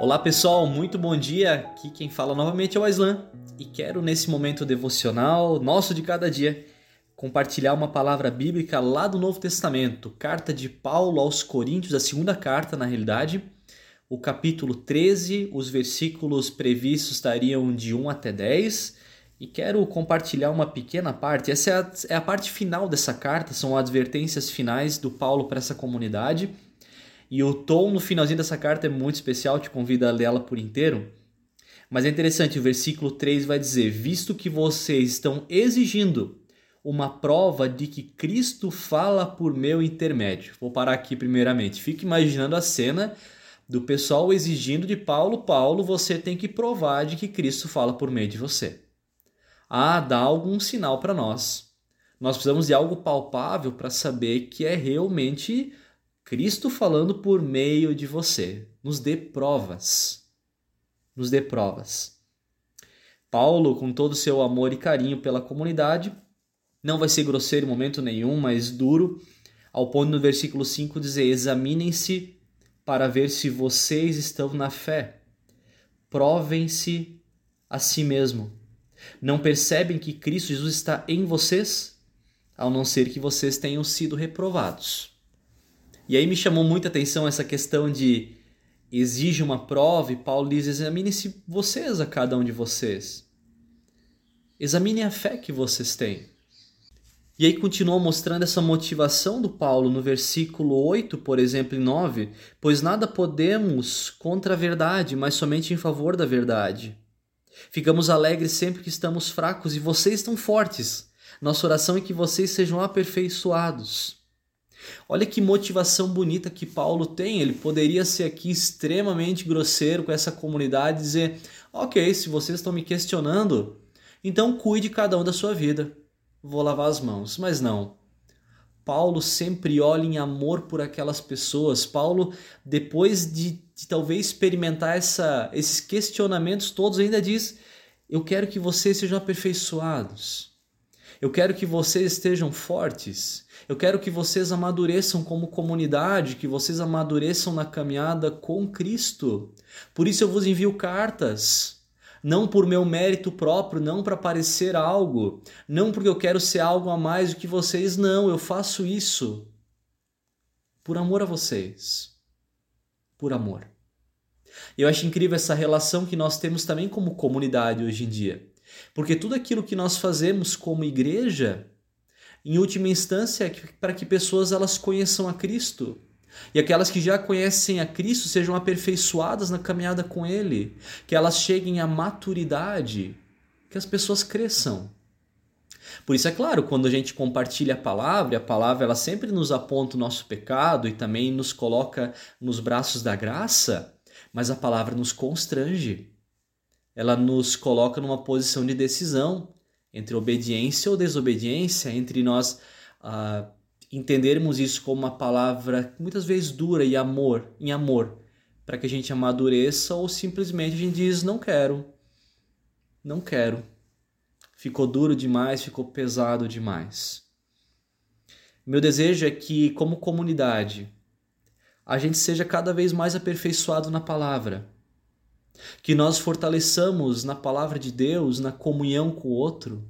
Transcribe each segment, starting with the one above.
Olá pessoal, muito bom dia. Aqui quem fala novamente é o Aislan e quero nesse momento devocional nosso de cada dia compartilhar uma palavra bíblica lá do Novo Testamento, carta de Paulo aos Coríntios, a segunda carta na realidade, o capítulo 13, os versículos previstos estariam de 1 até 10 e quero compartilhar uma pequena parte. Essa é a, é a parte final dessa carta, são advertências finais do Paulo para essa comunidade. E o tom no finalzinho dessa carta é muito especial, te convido a ler por inteiro. Mas é interessante, o versículo 3 vai dizer: Visto que vocês estão exigindo uma prova de que Cristo fala por meu intermédio. Vou parar aqui primeiramente. Fique imaginando a cena do pessoal exigindo de Paulo: Paulo, você tem que provar de que Cristo fala por meio de você. Ah, dá algum sinal para nós. Nós precisamos de algo palpável para saber que é realmente Cristo falando por meio de você. Nos dê provas. Nos dê provas. Paulo, com todo o seu amor e carinho pela comunidade, não vai ser grosseiro em momento nenhum, mas duro, ao ponto no versículo 5 dizer: Examinem-se para ver se vocês estão na fé. Provem-se a si mesmo. Não percebem que Cristo Jesus está em vocês, ao não ser que vocês tenham sido reprovados. E aí me chamou muita atenção essa questão de exige uma prova e Paulo diz: examine-se vocês a cada um de vocês. Examine a fé que vocês têm. E aí continua mostrando essa motivação do Paulo no versículo 8, por exemplo, e 9: Pois nada podemos contra a verdade, mas somente em favor da verdade. Ficamos alegres sempre que estamos fracos e vocês estão fortes. Nossa oração é que vocês sejam aperfeiçoados. Olha que motivação bonita que Paulo tem. Ele poderia ser aqui extremamente grosseiro com essa comunidade e dizer: Ok, se vocês estão me questionando, então cuide cada um da sua vida. Vou lavar as mãos. Mas não. Paulo sempre olha em amor por aquelas pessoas. Paulo, depois de, de talvez experimentar essa, esses questionamentos todos, ainda diz: Eu quero que vocês sejam aperfeiçoados. Eu quero que vocês estejam fortes. Eu quero que vocês amadureçam como comunidade, que vocês amadureçam na caminhada com Cristo. Por isso eu vos envio cartas. Não por meu mérito próprio, não para parecer algo, não porque eu quero ser algo a mais do que vocês, não, eu faço isso por amor a vocês. Por amor. Eu acho incrível essa relação que nós temos também como comunidade hoje em dia. Porque tudo aquilo que nós fazemos como igreja, em última instância, é para que pessoas elas conheçam a Cristo. E aquelas que já conhecem a Cristo sejam aperfeiçoadas na caminhada com Ele, que elas cheguem à maturidade, que as pessoas cresçam. Por isso é claro, quando a gente compartilha a palavra, a palavra ela sempre nos aponta o nosso pecado e também nos coloca nos braços da graça, mas a palavra nos constrange ela nos coloca numa posição de decisão entre obediência ou desobediência, entre nós uh, entendermos isso como uma palavra muitas vezes dura e amor, em amor, para que a gente amadureça ou simplesmente a gente diz não quero, não quero, ficou duro demais, ficou pesado demais. Meu desejo é que, como comunidade, a gente seja cada vez mais aperfeiçoado na palavra que nós fortaleçamos na palavra de Deus, na comunhão com o outro,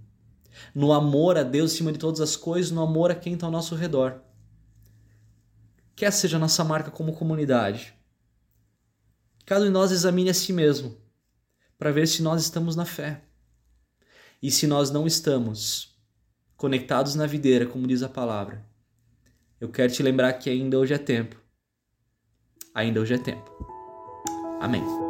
no amor a Deus acima de todas as coisas, no amor a quem está ao nosso redor. Que essa seja a nossa marca como comunidade. Cada um de nós examine a si mesmo, para ver se nós estamos na fé. E se nós não estamos conectados na videira, como diz a palavra, eu quero te lembrar que ainda hoje é tempo. Ainda hoje é tempo. Amém.